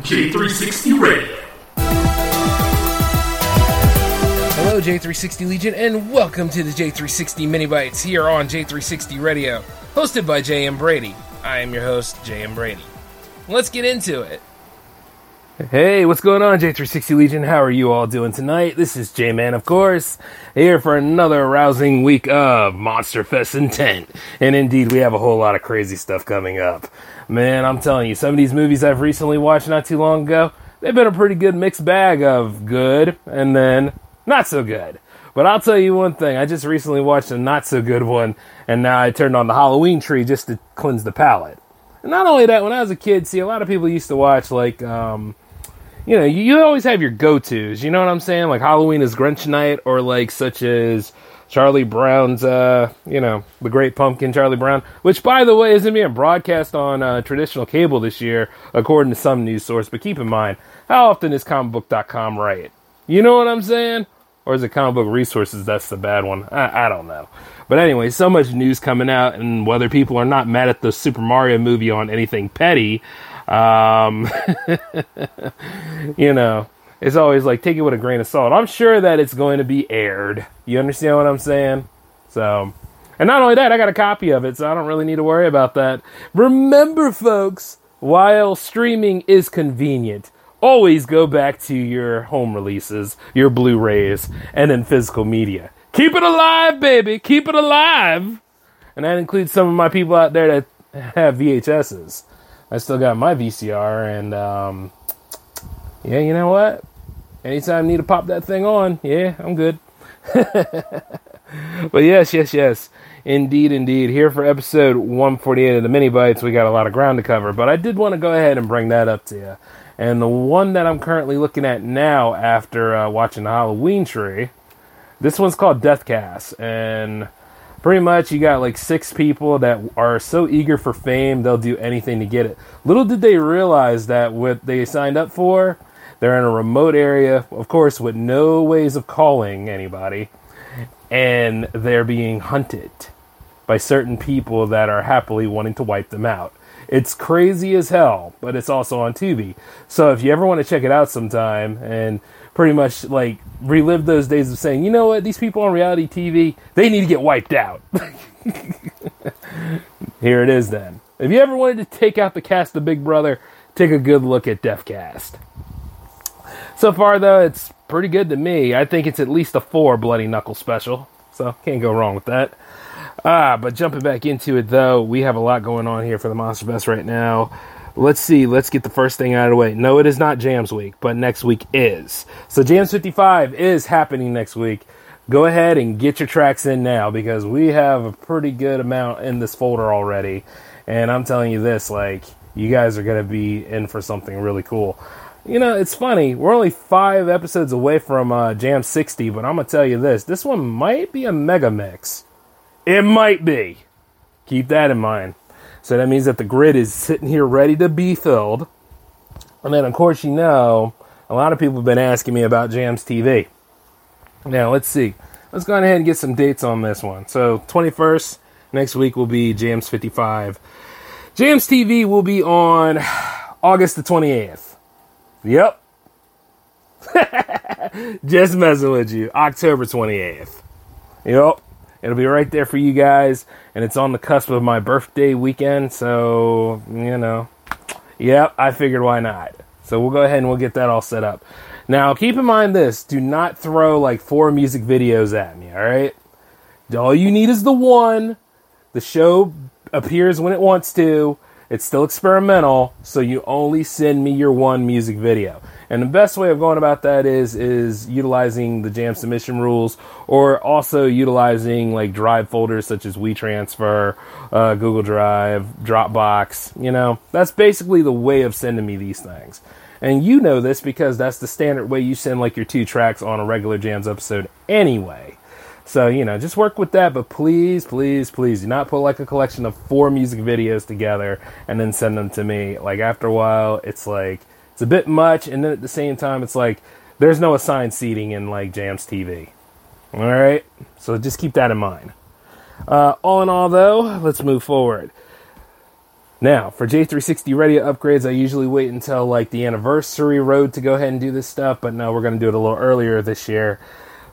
J360 Radio. Hello, J360 Legion, and welcome to the J360 MiniBytes here on J360 Radio, hosted by J.M. Brady. I am your host, J.M. Brady. Let's get into it. Hey, what's going on, J360 Legion? How are you all doing tonight? This is J Man, of course, here for another rousing week of Monster Fest intent. And indeed, we have a whole lot of crazy stuff coming up. Man, I'm telling you, some of these movies I've recently watched not too long ago, they've been a pretty good mixed bag of good and then not so good. But I'll tell you one thing, I just recently watched a not so good one, and now I turned on the Halloween tree just to cleanse the palate. And not only that, when I was a kid, see, a lot of people used to watch, like, um, you know, you, always have your go tos. You know what I'm saying? Like Halloween is Grinch Night, or like such as Charlie Brown's, uh, you know, The Great Pumpkin, Charlie Brown, which by the way isn't being broadcast on uh, traditional cable this year, according to some news source. But keep in mind, how often is comicbook.com right? You know what I'm saying? Or is it comic book resources? That's the bad one. I, I don't know. But anyway, so much news coming out, and whether people are not mad at the Super Mario movie on anything petty, um, you know, it's always like take it with a grain of salt. I'm sure that it's going to be aired. You understand what I'm saying? So, and not only that, I got a copy of it, so I don't really need to worry about that. Remember, folks, while streaming is convenient, always go back to your home releases, your Blu rays, and then physical media. Keep it alive, baby. Keep it alive. And that includes some of my people out there that have VHSs. I still got my VCR, and um, yeah, you know what? Anytime I need to pop that thing on, yeah, I'm good. but yes, yes, yes. Indeed, indeed. Here for episode 148 of the MiniBytes, we got a lot of ground to cover, but I did want to go ahead and bring that up to you. And the one that I'm currently looking at now after uh, watching the Halloween tree, this one's called Deathcast. And pretty much you got like six people that are so eager for fame, they'll do anything to get it. Little did they realize that what they signed up for, they're in a remote area, of course, with no ways of calling anybody, and they're being hunted by certain people that are happily wanting to wipe them out. It's crazy as hell, but it's also on Tubi. So if you ever want to check it out sometime and pretty much like relive those days of saying, you know what, these people on reality TV, they need to get wiped out. Here it is then. If you ever wanted to take out the cast of Big Brother, take a good look at Defcast. So far, though, it's pretty good to me. I think it's at least a four Bloody Knuckle special, so can't go wrong with that. Ah, but jumping back into it, though, we have a lot going on here for the Monster Fest right now. Let's see, let's get the first thing out of the way. No, it is not Jams Week, but next week is. So, Jams 55 is happening next week. Go ahead and get your tracks in now because we have a pretty good amount in this folder already. And I'm telling you this, like, you guys are going to be in for something really cool. You know, it's funny. We're only five episodes away from uh, Jam 60, but I'm going to tell you this. This one might be a mega mix. It might be. Keep that in mind. So that means that the grid is sitting here ready to be filled. And then, of course, you know, a lot of people have been asking me about Jams TV. Now, let's see. Let's go ahead and get some dates on this one. So, 21st, next week will be Jams 55. Jams TV will be on August the 28th. Yep. Just messing with you. October 28th. Yep. It'll be right there for you guys. And it's on the cusp of my birthday weekend. So, you know. Yep, I figured why not. So we'll go ahead and we'll get that all set up. Now, keep in mind this do not throw like four music videos at me, alright? All you need is the one. The show appears when it wants to. It's still experimental, so you only send me your one music video. And the best way of going about that is is utilizing the jam submission rules, or also utilizing like drive folders such as WeTransfer, uh, Google Drive, Dropbox. You know, that's basically the way of sending me these things. And you know this because that's the standard way you send like your two tracks on a regular jams episode anyway. So, you know, just work with that, but please, please, please do not put like a collection of four music videos together and then send them to me. Like, after a while, it's like, it's a bit much, and then at the same time, it's like, there's no assigned seating in like Jams TV. All right? So just keep that in mind. Uh, all in all, though, let's move forward. Now, for J360 radio upgrades, I usually wait until like the anniversary road to go ahead and do this stuff, but no, we're going to do it a little earlier this year.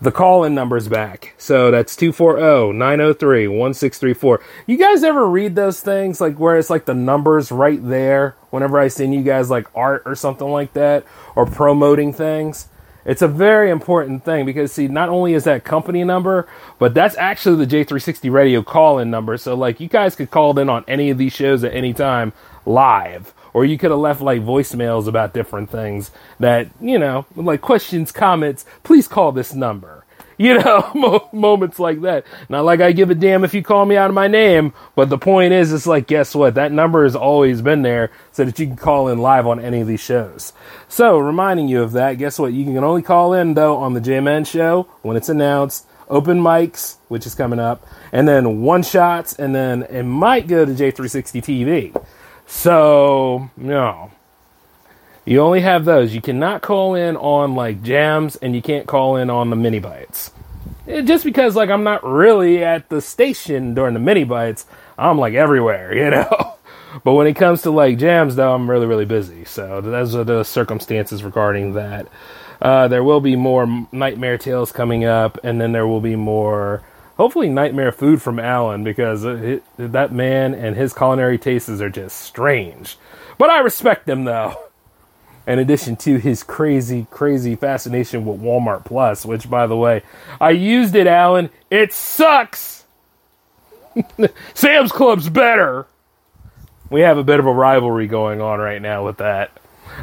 The call in number's back. So that's 240 903 1634. You guys ever read those things like where it's like the numbers right there whenever I send you guys like art or something like that or promoting things? It's a very important thing because see, not only is that company number, but that's actually the J360 radio call in number. So like you guys could call in on any of these shows at any time live. Or you could have left like voicemails about different things that, you know, like questions, comments, please call this number. You know, moments like that. Not like I give a damn if you call me out of my name, but the point is, it's like, guess what? That number has always been there so that you can call in live on any of these shows. So, reminding you of that, guess what? You can only call in, though, on the J Man Show when it's announced, open mics, which is coming up, and then one shots, and then it might go to J360 TV. So, no. You only have those. You cannot call in on like jams and you can't call in on the MiniBytes. It, just because like I'm not really at the station during the MiniBytes, I'm like everywhere, you know. but when it comes to like jams though, I'm really really busy. So those are the circumstances regarding that. Uh, there will be more nightmare tales coming up, and then there will be more hopefully nightmare food from Alan because it, that man and his culinary tastes are just strange. But I respect them though in addition to his crazy, crazy fascination with Walmart Plus, which, by the way, I used it, Alan. It sucks. Sam's Club's better. We have a bit of a rivalry going on right now with that.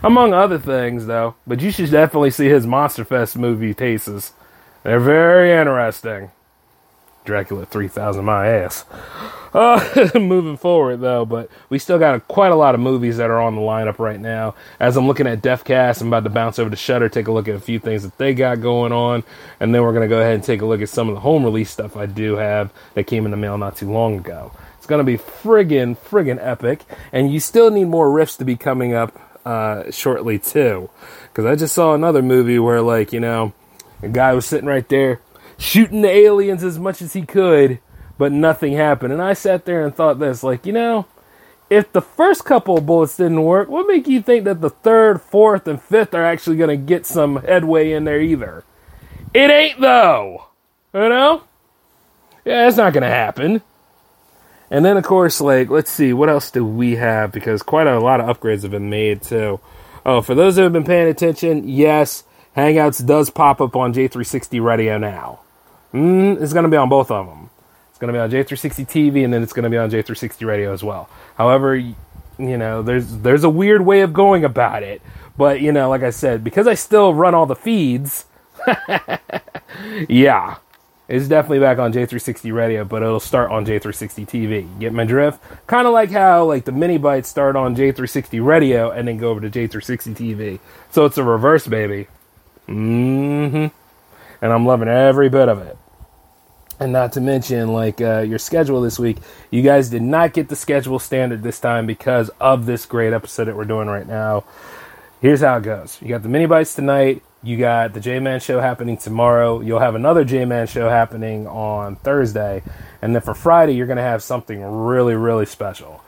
Among other things, though, but you should definitely see his Monster Fest movie tastes. They're very interesting. Dracula 3000, my ass. Uh, moving forward though, but we still got a, quite a lot of movies that are on the lineup right now. As I'm looking at DefCast, I'm about to bounce over to Shudder, take a look at a few things that they got going on, and then we're gonna go ahead and take a look at some of the home release stuff I do have that came in the mail not too long ago. It's gonna be friggin' friggin' epic, and you still need more riffs to be coming up uh, shortly too, because I just saw another movie where like you know a guy was sitting right there shooting the aliens as much as he could, but nothing happened. And I sat there and thought this, like, you know, if the first couple of bullets didn't work, what make you think that the third, fourth, and fifth are actually going to get some headway in there either? It ain't though. You know? Yeah, it's not going to happen. And then, of course, like, let's see, what else do we have? Because quite a lot of upgrades have been made, too. Oh, for those who have been paying attention, yes, Hangouts does pop up on J360 Radio now. Mm, it's going to be on both of them. It's going to be on J360 TV, and then it's going to be on J360 Radio as well. However, you know, there's there's a weird way of going about it, but you know, like I said, because I still run all the feeds, yeah, it's definitely back on J360 Radio, but it'll start on J360 TV. Get my drift? Kind of like how like the MiniBytes start on J360 Radio and then go over to J360 TV. So it's a reverse, baby. Mm-hmm. And I'm loving every bit of it. And not to mention, like uh, your schedule this week, you guys did not get the schedule standard this time because of this great episode that we're doing right now. Here's how it goes: you got the MiniBytes tonight. You got the J Man show happening tomorrow. You'll have another J Man show happening on Thursday, and then for Friday, you're gonna have something really, really special.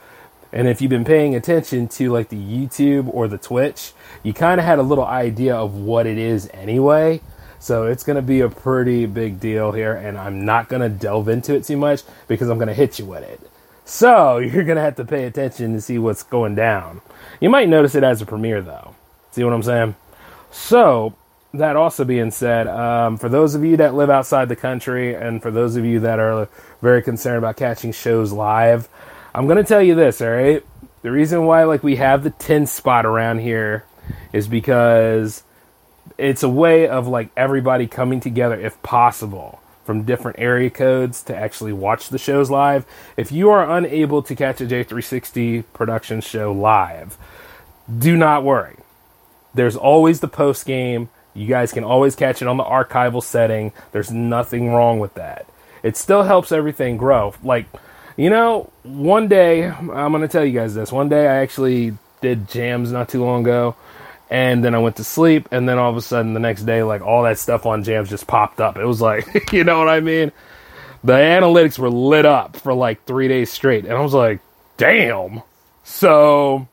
And if you've been paying attention to like the YouTube or the Twitch, you kind of had a little idea of what it is anyway. So it's going to be a pretty big deal here, and I'm not going to delve into it too much because I'm going to hit you with it. So you're going to have to pay attention to see what's going down. You might notice it as a premiere, though. See what I'm saying? So, that also being said, um, for those of you that live outside the country, and for those of you that are very concerned about catching shows live, I'm going to tell you this, all right? The reason why like we have the 10 spot around here is because it's a way of like everybody coming together if possible from different area codes to actually watch the shows live. If you are unable to catch a J360 production show live, do not worry. There's always the post game. You guys can always catch it on the archival setting. There's nothing wrong with that. It still helps everything grow. Like, you know, one day, I'm going to tell you guys this. One day I actually did jams not too long ago and then I went to sleep, and then all of a sudden the next day, like all that stuff on jams just popped up. It was like, you know what I mean? The analytics were lit up for like three days straight, and I was like, damn, So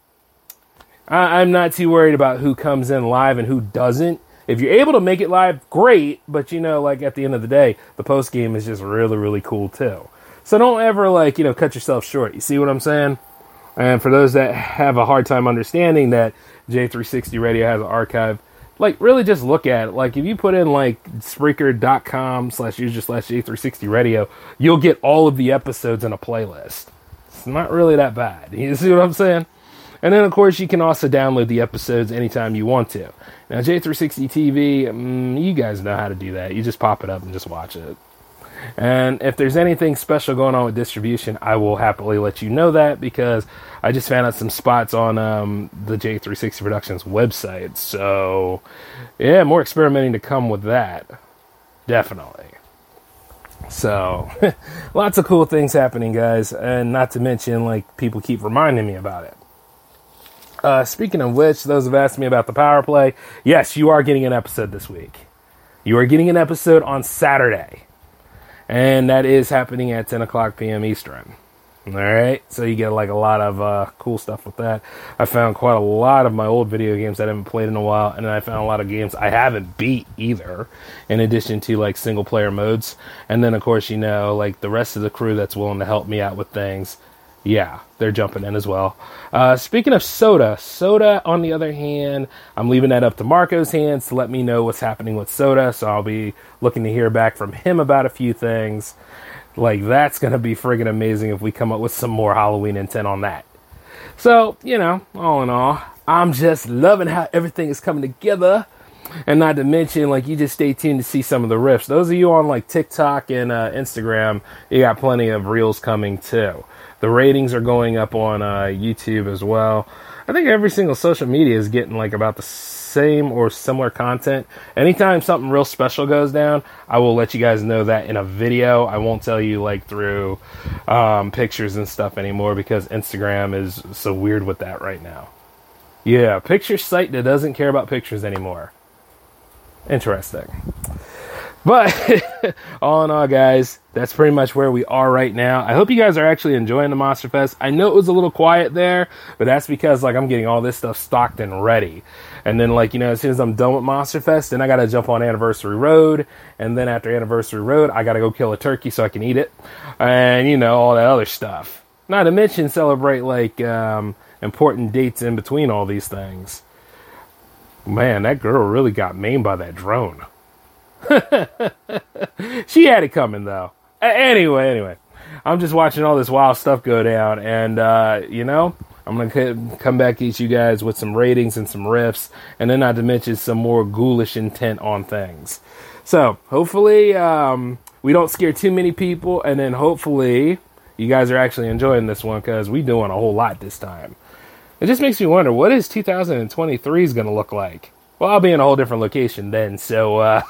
I, I'm not too worried about who comes in live and who doesn't. If you're able to make it live, great. But you know, like at the end of the day, the post game is just really, really cool too. So don't ever like you know cut yourself short. You see what I'm saying? And for those that have a hard time understanding that J360 Radio has an archive, like really just look at it. Like if you put in like Spreaker.com slash user slash J360 Radio, you'll get all of the episodes in a playlist. It's not really that bad. You see what I'm saying? And then, of course, you can also download the episodes anytime you want to. Now, J360 TV, mm, you guys know how to do that. You just pop it up and just watch it. And if there's anything special going on with distribution, I will happily let you know that because I just found out some spots on um, the J360 Productions website. So, yeah, more experimenting to come with that. Definitely. So, lots of cool things happening, guys. And not to mention, like, people keep reminding me about it. Uh, speaking of which, those have asked me about the power play. Yes, you are getting an episode this week. You are getting an episode on Saturday and that is happening at 10 o'clock p.m. Eastern. All right, so you get like a lot of uh, cool stuff with that. I found quite a lot of my old video games that I haven't played in a while, and then I found a lot of games I haven't beat either. In addition to like single player modes, and then of course you know like the rest of the crew that's willing to help me out with things yeah, they're jumping in as well. Uh, speaking of soda, soda, on the other hand, I'm leaving that up to Marco's hands to let me know what's happening with soda. So I'll be looking to hear back from him about a few things. Like, that's going to be friggin' amazing if we come up with some more Halloween intent on that. So, you know, all in all, I'm just loving how everything is coming together. And not to mention, like, you just stay tuned to see some of the riffs. Those of you on, like, TikTok and uh, Instagram, you got plenty of reels coming too. The ratings are going up on uh, YouTube as well. I think every single social media is getting like about the same or similar content. Anytime something real special goes down, I will let you guys know that in a video. I won't tell you like through um, pictures and stuff anymore because Instagram is so weird with that right now. Yeah, picture site that doesn't care about pictures anymore. Interesting. But all in all, guys, that's pretty much where we are right now. I hope you guys are actually enjoying the Monster Fest. I know it was a little quiet there, but that's because like I'm getting all this stuff stocked and ready. And then like, you know, as soon as I'm done with Monster Fest, then I gotta jump on Anniversary Road. And then after Anniversary Road, I gotta go kill a turkey so I can eat it. And you know, all that other stuff. Not to mention celebrate like um, important dates in between all these things. Man, that girl really got maimed by that drone. she had it coming though. Anyway, anyway, I'm just watching all this wild stuff go down, and uh, you know, I'm gonna come back at you guys with some ratings and some riffs, and then not to mention some more ghoulish intent on things. So hopefully, um, we don't scare too many people, and then hopefully, you guys are actually enjoying this one because we doing a whole lot this time. It just makes me wonder what is 2023 is gonna look like. Well, I'll be in a whole different location then, so uh,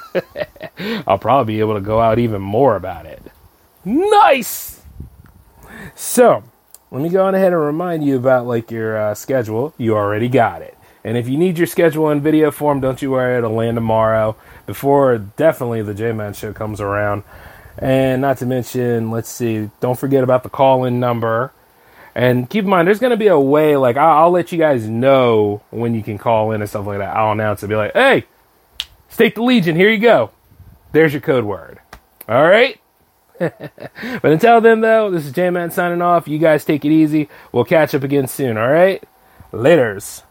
I'll probably be able to go out even more about it. Nice. So, let me go on ahead and remind you about like your uh, schedule. You already got it. And if you need your schedule in video form, don't you worry, it'll land tomorrow before definitely the J Man show comes around. And not to mention, let's see, don't forget about the call in number. And keep in mind, there's going to be a way, like, I'll, I'll, let you guys know when you can call in and stuff like that. I'll announce it, be like, hey, Stake the Legion, here you go. There's your code word. All right? but until then, though, this is J Man signing off. You guys take it easy. We'll catch up again soon, all right? Laters.